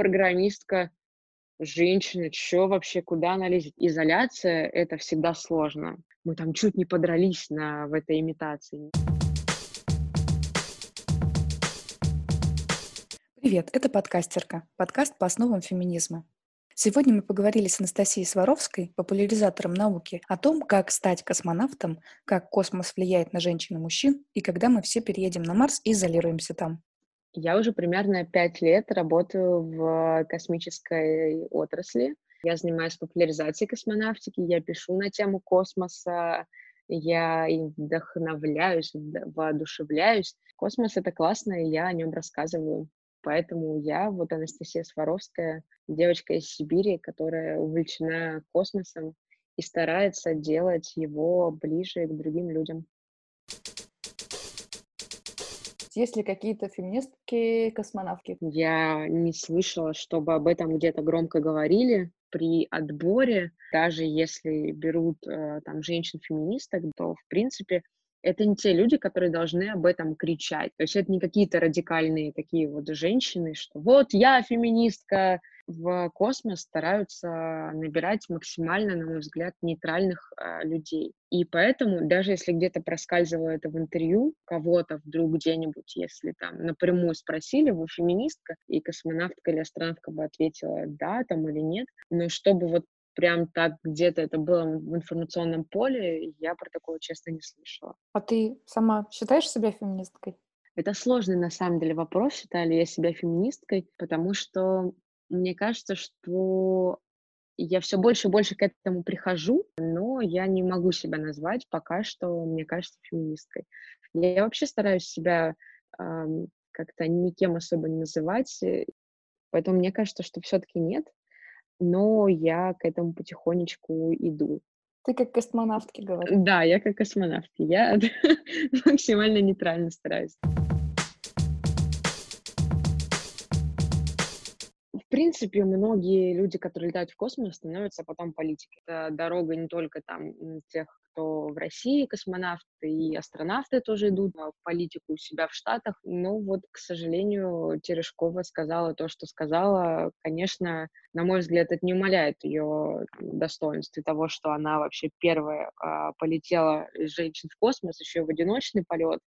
программистка, женщина, что вообще, куда она лезет? Изоляция — это всегда сложно. Мы там чуть не подрались на, в этой имитации. Привет, это подкастерка, подкаст по основам феминизма. Сегодня мы поговорили с Анастасией Сваровской, популяризатором науки, о том, как стать космонавтом, как космос влияет на женщин и мужчин, и когда мы все переедем на Марс и изолируемся там. Я уже примерно пять лет работаю в космической отрасли. Я занимаюсь популяризацией космонавтики, я пишу на тему космоса, я им вдохновляюсь, воодушевляюсь. Космос — это классно, и я о нем рассказываю. Поэтому я, вот Анастасия Сваровская, девочка из Сибири, которая увлечена космосом и старается делать его ближе к другим людям. Есть ли какие-то феминистки-космонавтки? Я не слышала, чтобы об этом где-то громко говорили. При отборе, даже если берут э, там женщин-феминисток, то, в принципе, это не те люди, которые должны об этом кричать. То есть это не какие-то радикальные такие вот женщины, что вот я феминистка, в космос стараются набирать максимально, на мой взгляд, нейтральных э, людей. И поэтому, даже если где-то проскальзывало это в интервью, кого-то вдруг где-нибудь, если там напрямую спросили, вы феминистка, и космонавтка или астронавтка бы ответила да там или нет, но чтобы вот прям так где-то это было в информационном поле, я про такое, честно, не слышала. А ты сама считаешь себя феминисткой? Это сложный, на самом деле, вопрос, считаю ли я себя феминисткой, потому что мне кажется, что я все больше и больше к этому прихожу, но я не могу себя назвать пока что, мне кажется, феминисткой. Я вообще стараюсь себя э, как-то никем особо не называть, э, поэтому мне кажется, что все-таки нет, но я к этому потихонечку иду. Ты как космонавтки говоришь? Да, я как космонавтки. Я максимально нейтрально стараюсь. Принципе, многие люди, которые летают в космос, становятся потом политиками. Это дорога не только там тех, кто в России космонавты и астронавты тоже идут в политику у себя в Штатах. Но вот, к сожалению, Терешкова сказала то, что сказала. Конечно, на мой взгляд, это не умаляет ее достоинств и того, что она вообще первая а, полетела из женщин в космос, еще в одиночный полет.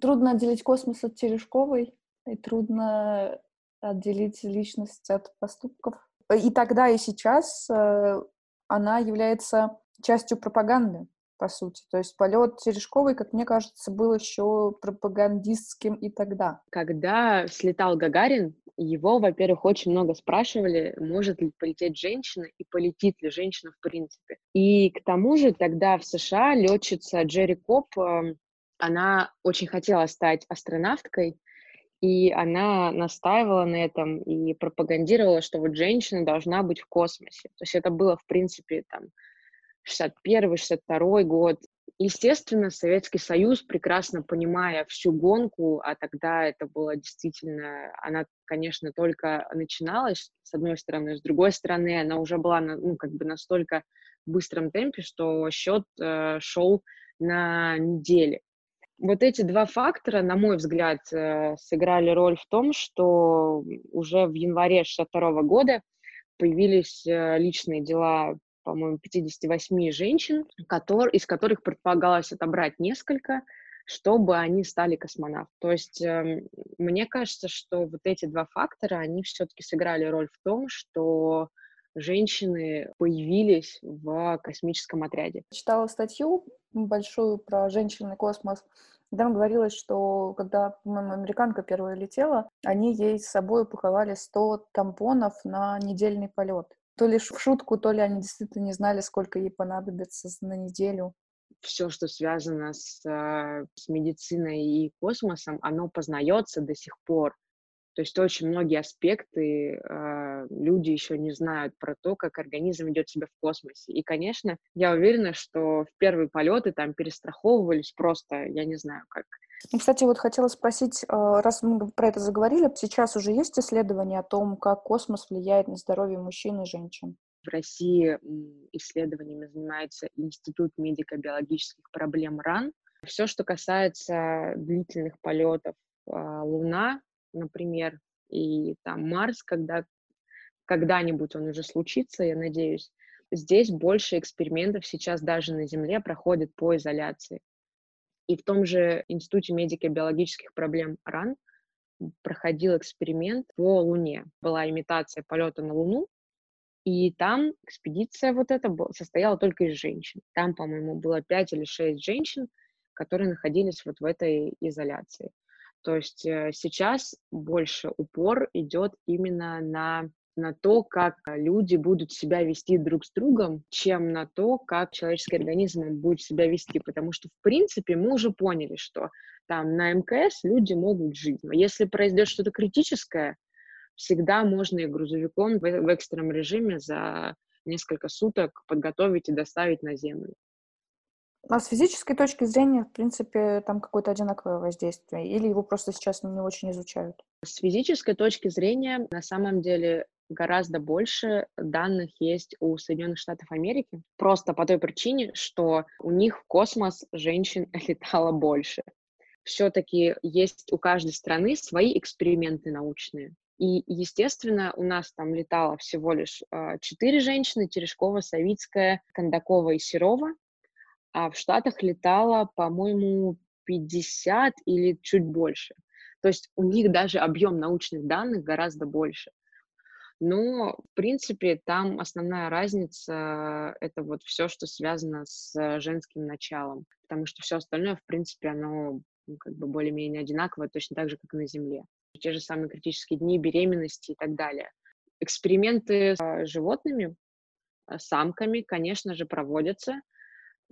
Трудно отделить космос от Терешковой, и трудно отделить личность от поступков. И тогда, и сейчас э, она является частью пропаганды, по сути. То есть полет Терешковой, как мне кажется, был еще пропагандистским и тогда. Когда слетал Гагарин, его, во-первых, очень много спрашивали, может ли полететь женщина и полетит ли женщина в принципе. И к тому же тогда в США летчица Джерри Коп, э, она очень хотела стать астронавткой, и она настаивала на этом и пропагандировала, что вот женщина должна быть в космосе. То есть это было, в принципе, там, 61-62 год. Естественно, Советский Союз, прекрасно понимая всю гонку, а тогда это было действительно, она, конечно, только начиналась, с одной стороны, с другой стороны, она уже была, ну, как бы настолько быстром темпе, что счет э, шел на недели вот эти два фактора, на мой взгляд, э, сыграли роль в том, что уже в январе 62 года появились э, личные дела, по-моему, 58 женщин, который, из которых предполагалось отобрать несколько, чтобы они стали космонавтами. То есть э, мне кажется, что вот эти два фактора, они все-таки сыграли роль в том, что женщины появились в космическом отряде. Читала статью большую про женщин космос. Там говорилось, что когда, по-моему, американка первая летела, они ей с собой упаковали 100 тампонов на недельный полет. То ли в шутку, то ли они действительно не знали, сколько ей понадобится на неделю. Все, что связано с, э, с медициной и космосом, оно познается до сих пор. То есть очень многие аспекты э, люди еще не знают про то, как организм ведет себя в космосе. И, конечно, я уверена, что в первые полеты там перестраховывались просто, я не знаю, как. Ну, кстати, вот хотела спросить, а, раз мы про это заговорили, сейчас уже есть исследования о том, как космос влияет на здоровье мужчин и женщин? В России исследованиями занимается Институт медико-биологических проблем РАН. Все, что касается длительных полетов, а, Луна, например, и там Марс, когда когда-нибудь он уже случится, я надеюсь. Здесь больше экспериментов сейчас даже на Земле проходит по изоляции. И в том же Институте медико-биологических проблем РАН проходил эксперимент по Луне. Была имитация полета на Луну, и там экспедиция вот эта состояла только из женщин. Там, по-моему, было пять или шесть женщин, которые находились вот в этой изоляции. То есть э, сейчас больше упор идет именно на на то, как люди будут себя вести друг с другом, чем на то, как человеческий организм будет себя вести. Потому что, в принципе, мы уже поняли, что там на МКС люди могут жить. Но если произойдет что-то критическое, всегда можно и грузовиком в, экстренном режиме за несколько суток подготовить и доставить на землю. А с физической точки зрения, в принципе, там какое-то одинаковое воздействие, или его просто сейчас не очень изучают? С физической точки зрения, на самом деле, гораздо больше данных есть у Соединенных Штатов Америки, просто по той причине, что у них в космос женщин летало больше. Все-таки есть у каждой страны свои эксперименты научные. И, естественно, у нас там летало всего лишь а, четыре женщины, Терешкова, Савицкая, Кондакова и Серова, а в Штатах летало, по-моему, 50 или чуть больше. То есть у них даже объем научных данных гораздо больше. Но, в принципе, там основная разница — это вот все, что связано с женским началом, потому что все остальное, в принципе, оно ну, как бы более-менее одинаковое, точно так же, как и на Земле те же самые критические дни беременности и так далее. Эксперименты с животными, э, самками, конечно же, проводятся,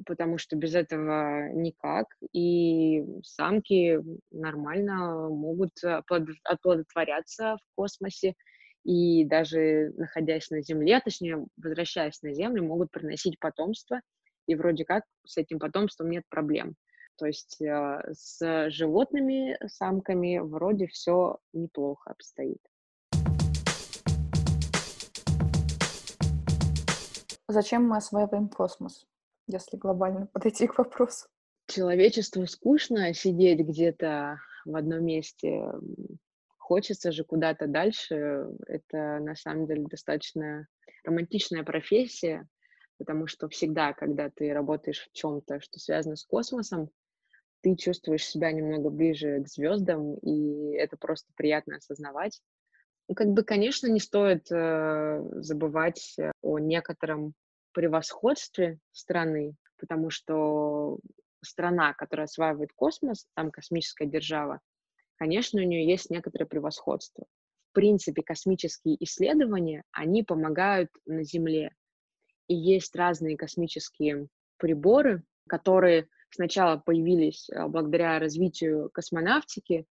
потому что без этого никак. И самки нормально могут оплодотворяться в космосе, и даже находясь на Земле, точнее, возвращаясь на Землю, могут приносить потомство, и вроде как с этим потомством нет проблем. То есть э, с животными самками вроде все неплохо обстоит. Зачем мы осваиваем космос, если глобально подойти к вопросу? Человечеству скучно сидеть где-то в одном месте. Хочется же куда-то дальше. Это на самом деле достаточно романтичная профессия, потому что всегда, когда ты работаешь в чем-то, что связано с космосом, ты чувствуешь себя немного ближе к звездам, и это просто приятно осознавать. Ну, как бы, конечно, не стоит э, забывать о некотором превосходстве страны, потому что страна, которая осваивает космос, там космическая держава, конечно, у нее есть некоторое превосходство. В принципе, космические исследования, они помогают на Земле. И есть разные космические приборы, которые сначала появились а, благодаря развитию космонавтики,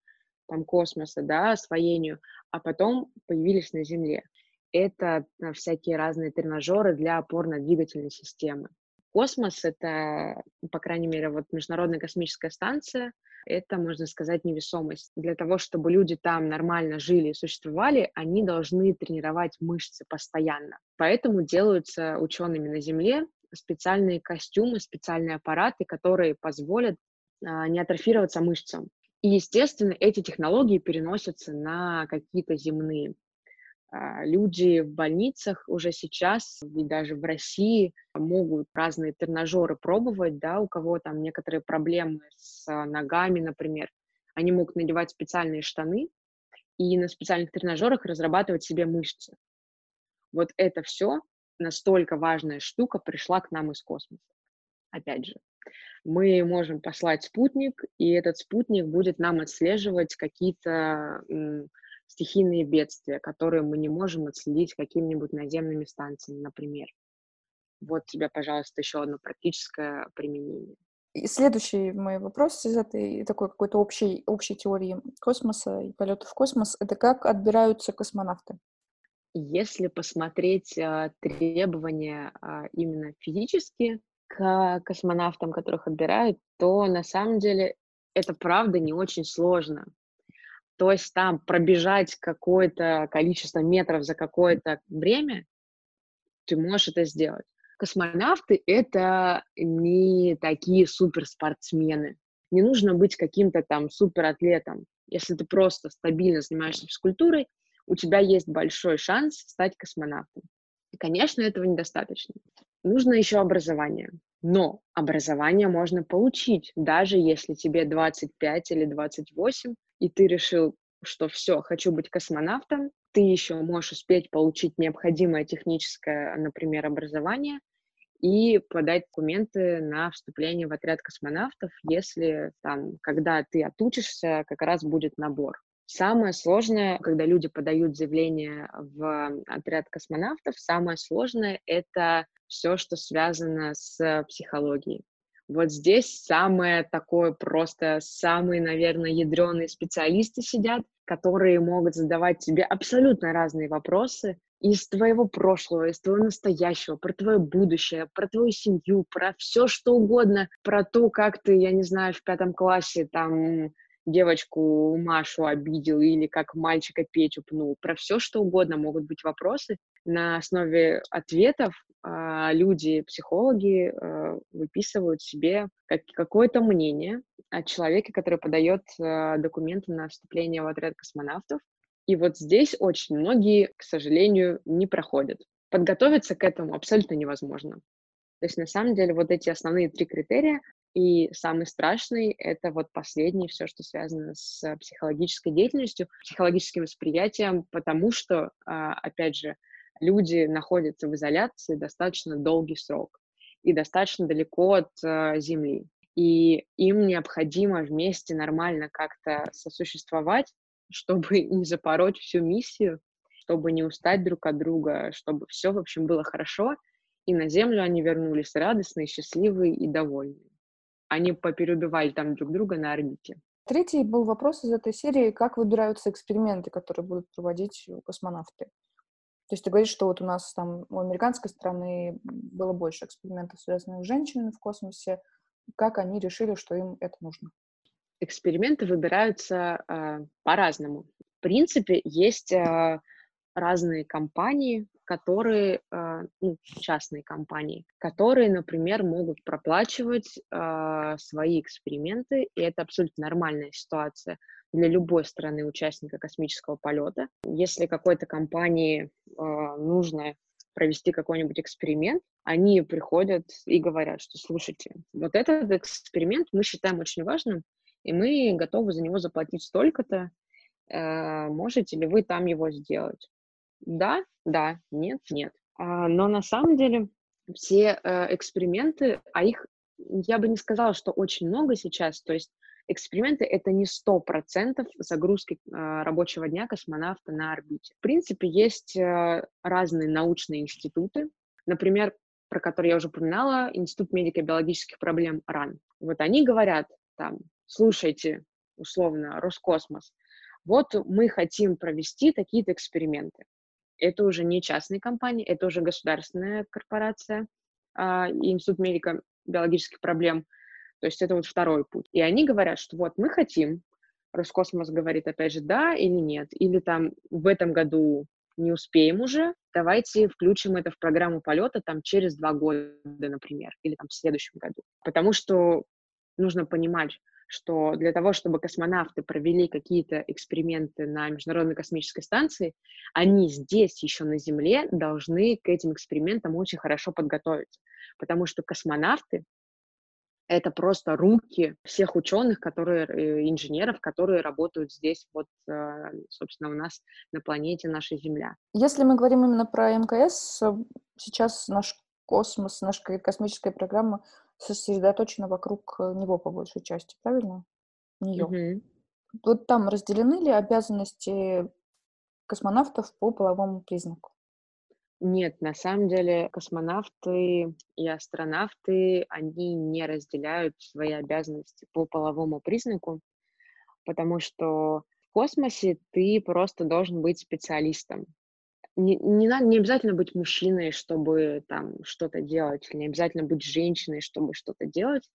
там, космоса, да, освоению, а потом появились на Земле. Это а, всякие разные тренажеры для опорно-двигательной системы. Космос — это, по крайней мере, вот Международная космическая станция, это, можно сказать, невесомость. Для того, чтобы люди там нормально жили и существовали, они должны тренировать мышцы постоянно. Поэтому делаются учеными на Земле специальные костюмы, специальные аппараты, которые позволят а, не атрофироваться мышцам. И, естественно, эти технологии переносятся на какие-то земные. А, люди в больницах уже сейчас, и даже в России, могут разные тренажеры пробовать, да, у кого там некоторые проблемы с ногами, например. Они могут надевать специальные штаны и на специальных тренажерах разрабатывать себе мышцы. Вот это все настолько важная штука пришла к нам из космоса. Опять же, мы можем послать спутник, и этот спутник будет нам отслеживать какие-то стихийные бедствия, которые мы не можем отследить какими-нибудь наземными станциями, например. Вот тебе, пожалуйста, еще одно практическое применение. И следующий мой вопрос из этой такой какой-то общей, общей теории космоса и полета в космос — это как отбираются космонавты? Если посмотреть а, требования а, именно физически к космонавтам, которых отбирают, то на самом деле это правда не очень сложно. То есть там пробежать какое-то количество метров за какое-то время, ты можешь это сделать. Космонавты — это не такие суперспортсмены. Не нужно быть каким-то там суператлетом. Если ты просто стабильно занимаешься физкультурой, у тебя есть большой шанс стать космонавтом. И, конечно, этого недостаточно. Нужно еще образование. Но образование можно получить, даже если тебе 25 или 28, и ты решил, что все, хочу быть космонавтом, ты еще можешь успеть получить необходимое техническое, например, образование и подать документы на вступление в отряд космонавтов, если там, когда ты отучишься, как раз будет набор. Самое сложное, когда люди подают заявление в отряд космонавтов, самое сложное — это все, что связано с психологией. Вот здесь самое такое просто, самые, наверное, ядреные специалисты сидят, которые могут задавать тебе абсолютно разные вопросы из твоего прошлого, из твоего настоящего, про твое будущее, про твою семью, про все что угодно, про то, как ты, я не знаю, в пятом классе там девочку Машу обидел или как мальчика Петю пнул. Про все, что угодно могут быть вопросы. На основе ответов э, люди, психологи, э, выписывают себе как, какое-то мнение о человеке, который подает э, документы на вступление в отряд космонавтов. И вот здесь очень многие, к сожалению, не проходят. Подготовиться к этому абсолютно невозможно. То есть на самом деле вот эти основные три критерия, и самый страшный — это вот последний, все, что связано с психологической деятельностью, психологическим восприятием, потому что, а, опять же, люди находятся в изоляции достаточно долгий срок и достаточно далеко от а, Земли. И им необходимо вместе нормально как-то сосуществовать, чтобы не запороть всю миссию, чтобы не устать друг от друга, чтобы все, в общем, было хорошо, и на Землю они вернулись радостные, счастливые и довольные они попереубивали там друг друга на орбите. Третий был вопрос из этой серии, как выбираются эксперименты, которые будут проводить космонавты. То есть ты говоришь, что вот у нас там у американской страны было больше экспериментов, связанных с женщинами в космосе. Как они решили, что им это нужно? Эксперименты выбираются э, по-разному. В принципе, есть э, разные компании, которые, а, ну, частные компании, которые, например, могут проплачивать свои эксперименты, и это абсолютно нормальная ситуация для любой страны участника космического полета. Если какой-то компании э, нужно провести какой-нибудь эксперимент, они приходят и говорят, что, слушайте, вот этот эксперимент мы считаем очень важным, и мы готовы за него заплатить столько-то, э, можете ли вы там его сделать? Да, да, нет, нет. А, но на самом деле все э, эксперименты, а их, я бы не сказала, что очень много сейчас, то есть эксперименты — это не сто процентов загрузки э, рабочего дня космонавта на орбите. В принципе, есть э, разные научные институты, например, про который я уже упоминала, Институт медико-биологических проблем РАН. Вот они говорят там, слушайте, условно, Роскосмос, вот мы хотим провести такие-то эксперименты это уже не частные компании, это уже государственная корпорация а, Институт медико-биологических проблем. То есть это вот второй путь. И они говорят, что вот мы хотим, Роскосмос говорит опять же да или нет, или там в этом году не успеем уже, давайте включим это в программу полета там через два года, например, или там в следующем году. Потому что нужно понимать, что для того, чтобы космонавты провели какие-то эксперименты на Международной космической станции, они здесь, еще на Земле, должны к этим экспериментам очень хорошо подготовиться. Потому что космонавты — это просто руки всех ученых, которые, э, инженеров, которые работают здесь, вот, э, собственно, у нас на планете наша Земля. Если мы говорим именно про МКС, сейчас наш космос, наша космическая программа сосредоточена вокруг э, него по большей части, правильно? Нее. Мгм. Вот там разделены ли обязанности космонавтов по половому признаку? Нет, на самом деле космонавты и астронавты, они не разделяют свои обязанности по половому признаку, потому что в космосе ты просто должен быть специалистом не, не, надо, не обязательно быть мужчиной, чтобы там что-то делать, не обязательно быть женщиной, чтобы что-то делать.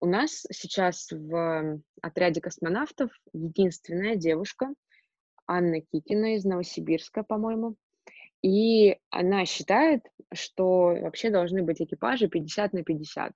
У нас сейчас в отряде космонавтов единственная девушка, Анна Кикина из Новосибирска, по-моему. И она считает, что вообще должны быть экипажи 50 на 50.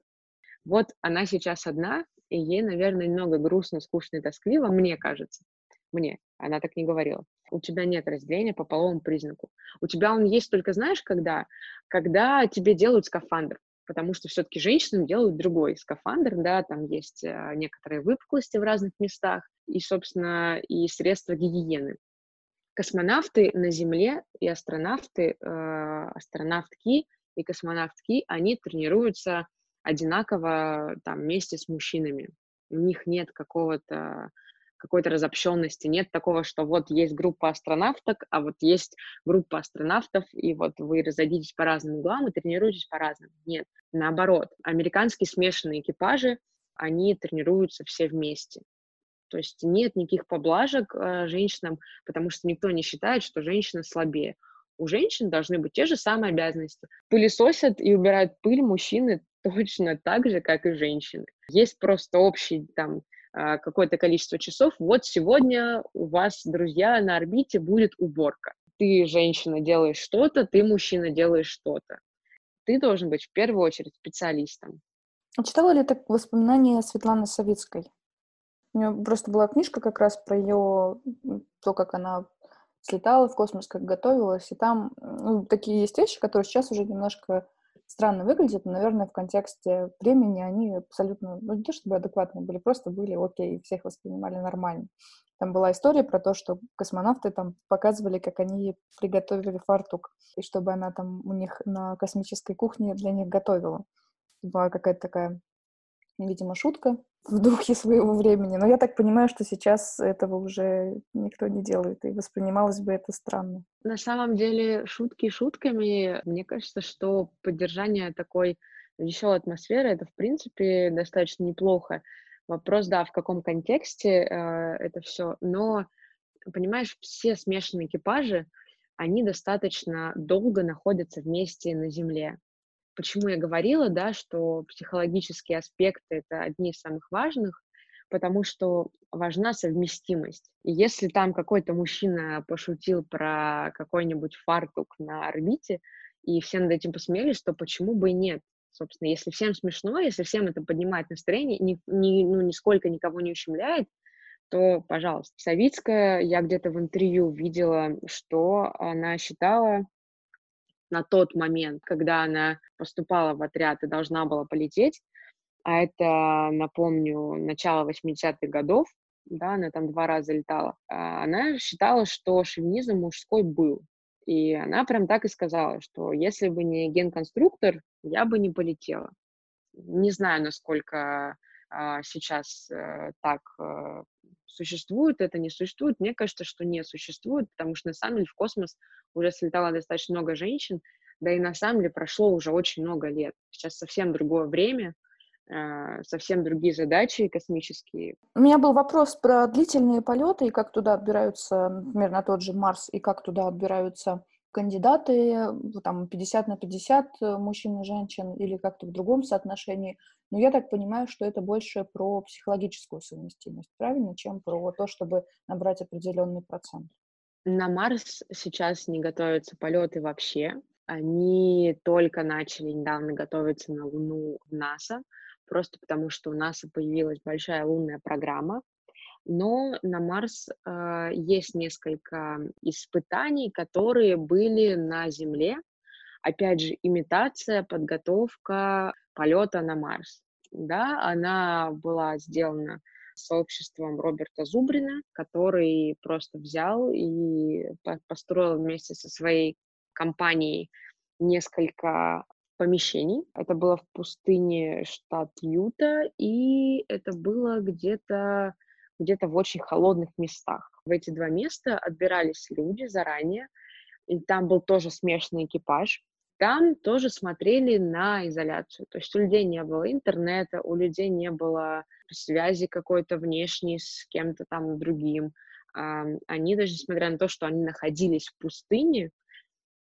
Вот она сейчас одна, и ей, наверное, немного грустно, скучно и тоскливо, мне кажется. Мне. Она так не говорила. У тебя нет разделения по половому признаку. У тебя он есть только, знаешь, когда? Когда тебе делают скафандр потому что все-таки женщинам делают другой скафандр, да, там есть э, некоторые выпуклости в разных местах и, собственно, и средства гигиены. Космонавты на Земле и астронавты, э, астронавтки и космонавтки, они тренируются одинаково там вместе с мужчинами. У них нет какого-то какой-то разобщенности. Нет такого, что вот есть группа астронавток, а вот есть группа астронавтов, и вот вы разойдитесь по разным углам и тренируетесь по-разному. Нет, наоборот. Американские смешанные экипажи, они тренируются все вместе. То есть нет никаких поблажек э, женщинам, потому что никто не считает, что женщина слабее. У женщин должны быть те же самые обязанности. Пылесосят и убирают пыль мужчины точно так же, как и женщины. Есть просто общий там а, какое-то количество часов. Вот сегодня у вас, друзья, на орбите будет уборка. Ты, женщина, делаешь что-то, ты, мужчина, делаешь что-то. Ты должен быть в первую очередь специалистом. А читала ли ты воспоминания Светланы Савицкой? У нее просто была книжка как раз про ее, то, как она слетала в космос, как готовилась, и там ну, такие есть вещи, которые сейчас уже немножко странно выглядят, но, наверное, в контексте времени они абсолютно, ну, не то чтобы адекватные были, просто были окей, всех воспринимали нормально. Там была история про то, что космонавты там показывали, как они приготовили фартук, и чтобы она там у них на космической кухне для них готовила. Была какая-то такая видимо, шутка в духе своего времени. Но я так понимаю, что сейчас этого уже никто не делает, и воспринималось бы это странно. На самом деле, шутки шутками, мне кажется, что поддержание такой веселой атмосферы, это, в принципе, достаточно неплохо. Вопрос, да, в каком контексте э, это все, но, понимаешь, все смешанные экипажи, они достаточно долго находятся вместе на Земле почему я говорила, да, что психологические аспекты — это одни из самых важных, потому что важна совместимость. И если там какой-то мужчина пошутил про какой-нибудь фартук на орбите, и все над этим посмеялись, то почему бы и нет? Собственно, если всем смешно, если всем это поднимает настроение, ни, ни, ну, нисколько никого не ущемляет, то, пожалуйста. Савицкая, я где-то в интервью видела, что она считала, на тот момент, когда она поступала в отряд и должна была полететь, а это, напомню, начало 80-х годов, да, она там два раза летала, а она считала, что шовинизм мужской был. И она прям так и сказала, что если бы не генконструктор, я бы не полетела. Не знаю, насколько а, сейчас а, так а, существует это, не существует. Мне кажется, что не существует, потому что на самом деле в космос уже слетало достаточно много женщин, да и на самом деле прошло уже очень много лет. Сейчас совсем другое время, а, совсем другие задачи космические. У меня был вопрос про длительные полеты и как туда отбираются, например, на тот же Марс, и как туда отбираются кандидаты, там 50 на 50 э, мужчин и женщин или как-то в другом соотношении. Но я так понимаю, что это больше про психологическую совместимость, правильно, чем про то, чтобы набрать определенный процент. На Марс сейчас не готовятся полеты вообще. Они только начали недавно готовиться на Луну в НАСА, просто потому что у НАСА появилась большая лунная программа. Но на Марс э, есть несколько испытаний, которые были на Земле. Опять же, имитация, подготовка полета на Марс. Да, она была сделана сообществом Роберта Зубрина, который просто взял и построил вместе со своей компанией несколько помещений. Это было в пустыне штат Юта, и это было где-то где-то в очень холодных местах. В эти два места отбирались люди заранее, и там был тоже смешанный экипаж. Там тоже смотрели на изоляцию. То есть у людей не было интернета, у людей не было связи какой-то внешней с кем-то там другим. Они даже, несмотря на то, что они находились в пустыне,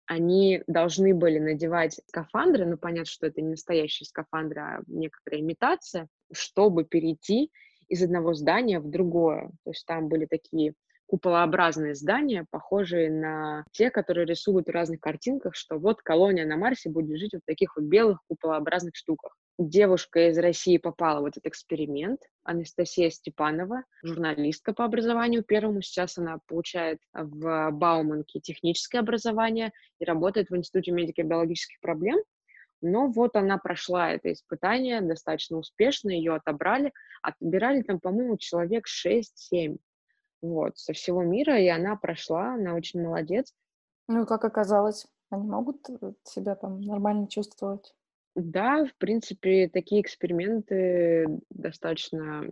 они должны были надевать скафандры, ну, понятно, что это не настоящие скафандры, а некоторая имитация, чтобы перейти из одного здания в другое. То есть там были такие куполообразные здания, похожие на те, которые рисуют в разных картинках, что вот колония на Марсе будет жить в таких вот белых куполообразных штуках. девушка из России попала в этот эксперимент, Анастасия Степанова, журналистка по образованию первому, сейчас она получает в Бауманке техническое образование и работает в Институте медико-биологических проблем. Но вот она прошла это испытание достаточно успешно, ее отобрали. Отбирали там, по-моему, человек 6-7 вот, со всего мира, и она прошла, она очень молодец. Ну, как оказалось, они могут э, себя там нормально чувствовать? Да, в принципе, такие эксперименты достаточно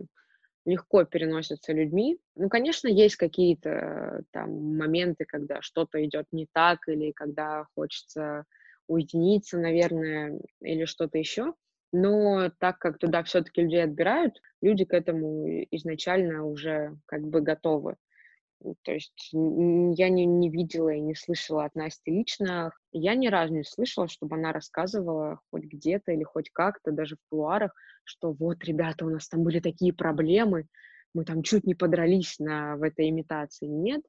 легко переносятся людьми. Ну, конечно, есть какие-то там моменты, когда что-то идет не так, или когда хочется уединиться, наверное, или что-то еще. Но так как туда все-таки людей отбирают, люди к этому изначально уже как бы готовы. То есть я не, не видела и не слышала от Насти лично. Я ни разу не слышала, чтобы она рассказывала хоть где-то или хоть как-то, даже в кулуарах, что вот, ребята, у нас там были такие проблемы, мы там чуть не подрались на, в этой имитации. Нет,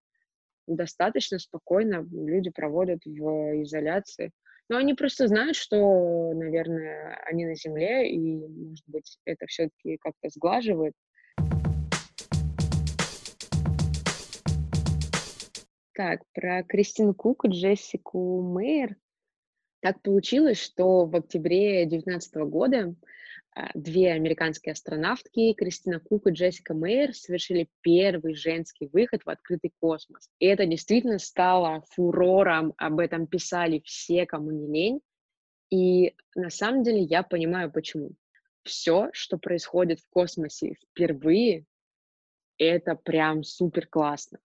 достаточно спокойно люди проводят в изоляции. Но они просто знают, что, наверное, они на земле, и, может быть, это все-таки как-то сглаживает. Так, про Кристину Кук и Джессику Мейер. Так получилось, что в октябре 2019 года две американские астронавтки, Кристина Кук и Джессика Мейер, совершили первый женский выход в открытый космос. И это действительно стало фурором, об этом писали все, кому не лень. И на самом деле я понимаю, почему. Все, что происходит в космосе впервые, это прям супер классно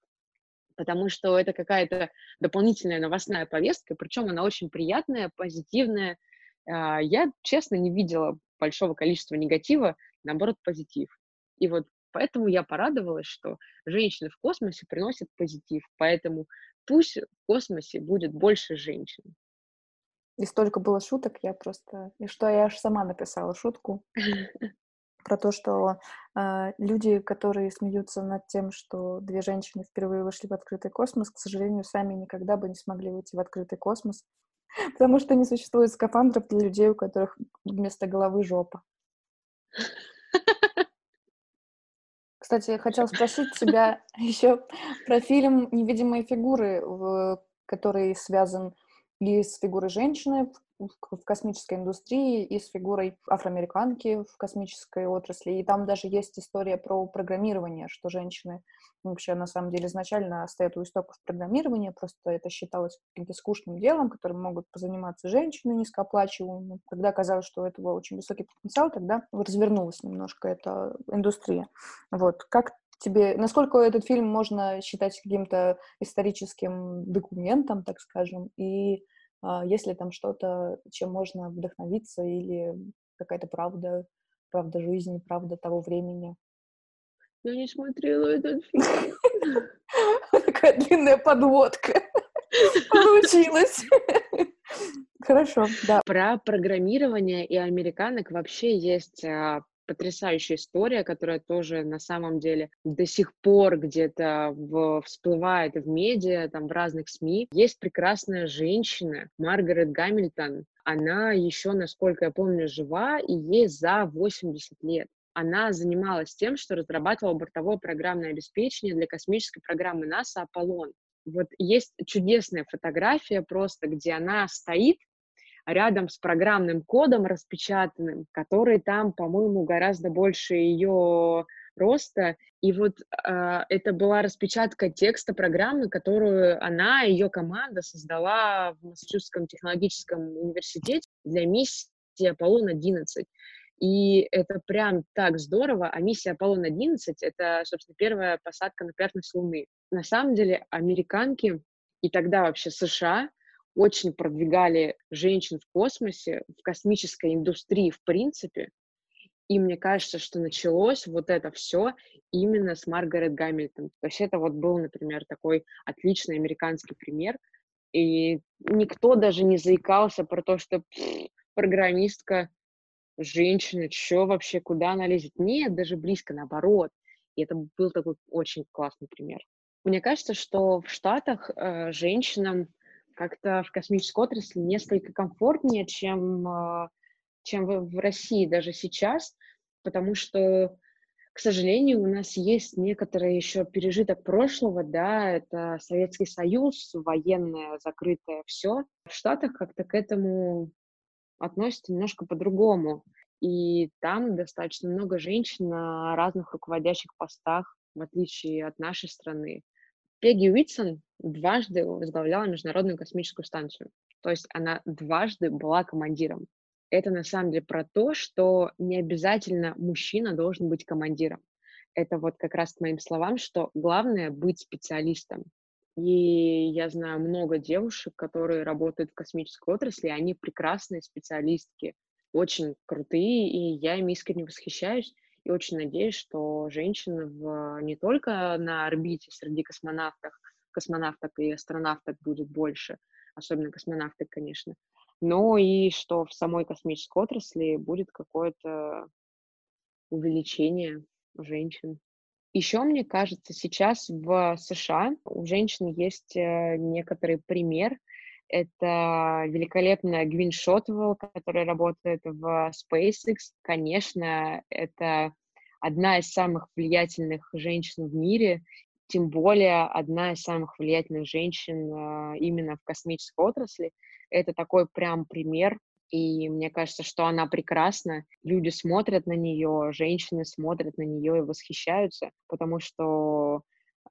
потому что это какая-то дополнительная новостная повестка, причем она очень приятная, позитивная. А, я, честно, не видела большого количества негатива, наоборот, позитив. И вот поэтому я порадовалась, что женщины в космосе приносят позитив, поэтому пусть в космосе будет больше женщин. И столько было шуток, я просто... И что я аж сама написала шутку. про то, что э, люди, которые смеются над тем, что две женщины впервые вышли в открытый космос, к сожалению, сами никогда бы не смогли выйти в открытый космос, потому что не существует скафандров для людей, у которых вместо головы жопа. Кстати, я хотела спросить тебя еще про фильм «Невидимые фигуры», который связан и с фигурой женщины в космической индустрии и с фигурой афроамериканки в космической отрасли. И там даже есть история про программирование, что женщины вообще на самом деле изначально стоят у истоков программирования, просто это считалось каким-то скучным делом, которым могут позаниматься женщины низкооплачиваемые. Когда оказалось, что у этого очень высокий потенциал, тогда развернулась немножко эта индустрия. Вот. Как тебе, насколько этот фильм можно считать каким-то историческим документом, так скажем, и а, есть ли там что-то, чем можно вдохновиться или какая-то правда, правда жизни, правда того времени. Я не смотрела этот фильм. Такая длинная подводка получилась. Хорошо, да. Про программирование и американок вообще есть а, потрясающая история, которая тоже на самом деле до сих пор где-то всплывает в медиа, там в разных СМИ. Есть прекрасная женщина, Маргарет Гамильтон. Она еще, насколько я помню, жива, и ей за 80 лет она занималась тем, что разрабатывала бортовое программное обеспечение для космической программы НАСА «Аполлон». Вот есть чудесная фотография просто, где она стоит рядом с программным кодом распечатанным, который там, по-моему, гораздо больше ее роста. И вот э, это была распечатка текста программы, которую она и ее команда создала в Массачусетском технологическом университете для миссии Аполлон-11. И это прям так здорово. А миссия Аполлон-11 — это, собственно, первая посадка на поверхность Луны. На самом деле, американки и тогда вообще США — очень продвигали женщин в космосе, в космической индустрии в принципе. И мне кажется, что началось вот это все именно с Маргарет Гамильтон. То есть это вот был, например, такой отличный американский пример. И никто даже не заикался про то, что программистка женщина, что вообще, куда она лезет. Нет, даже близко, наоборот. И это был такой очень классный пример. Мне кажется, что в Штатах э, женщинам как-то в космической отрасли несколько комфортнее, чем э, чем в, России даже сейчас, потому что, к сожалению, у нас есть некоторый еще пережиток прошлого, да, это Советский Союз, военное, закрытое все. В Штатах как-то к этому относятся немножко по-другому. И там достаточно много женщин на разных руководящих постах, в отличие от нашей страны. Пегги Уитсон дважды возглавляла Международную космическую станцию. То есть она дважды была командиром. Это на самом деле про то, что не обязательно мужчина должен быть командиром. Это вот как раз к моим словам, что главное быть специалистом. И я знаю много девушек, которые работают в космической отрасли, они прекрасные специалистки, очень крутые, и я им искренне восхищаюсь и очень надеюсь, что женщин в, не только на орбите среди космонавтов, космонавток и астронавток будет больше, особенно космонавток, конечно, но и что в самой космической отрасли будет какое-то увеличение женщин. Еще, мне кажется, сейчас в США у женщин есть э, некоторый пример. Это великолепная Гвин Шотвелл, которая работает в SpaceX. Конечно, это одна из самых влиятельных женщин в мире, тем более одна из самых влиятельных женщин э, именно в космической отрасли. Это такой прям пример, и мне кажется, что она прекрасна. Люди смотрят на нее, женщины смотрят на нее и восхищаются, потому что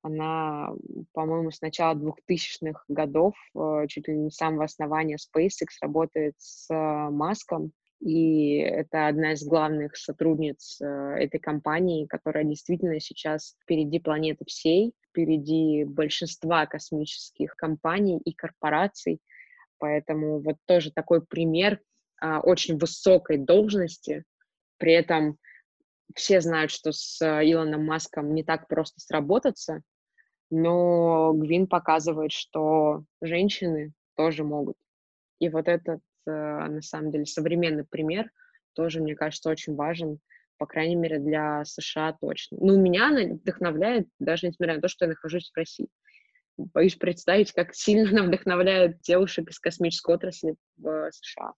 она, по-моему, с начала 2000-х годов, э, чуть ли не с самого основания SpaceX, работает с э, Маском, и это одна из главных сотрудниц э, этой компании, которая действительно сейчас впереди планеты всей, впереди большинства космических компаний и корпораций. Поэтому вот тоже такой пример а, очень высокой должности, при этом все знают, что с Илоном Маском не так просто сработаться, но Гвин показывает, что женщины тоже могут. И вот этот, э, на самом деле, современный пример тоже, мне кажется, очень важен, по крайней мере, для США точно. Ну, меня она вдохновляет, даже несмотря на то, что я нахожусь в России. Боюсь представить, как сильно она вдохновляет девушек из космической отрасли в США.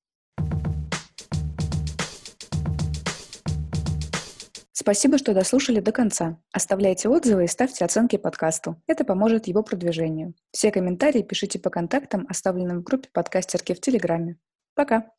Спасибо, что дослушали до конца. Оставляйте отзывы и ставьте оценки подкасту. Это поможет его продвижению. Все комментарии пишите по контактам, оставленным в группе подкастерки в Телеграме. Пока!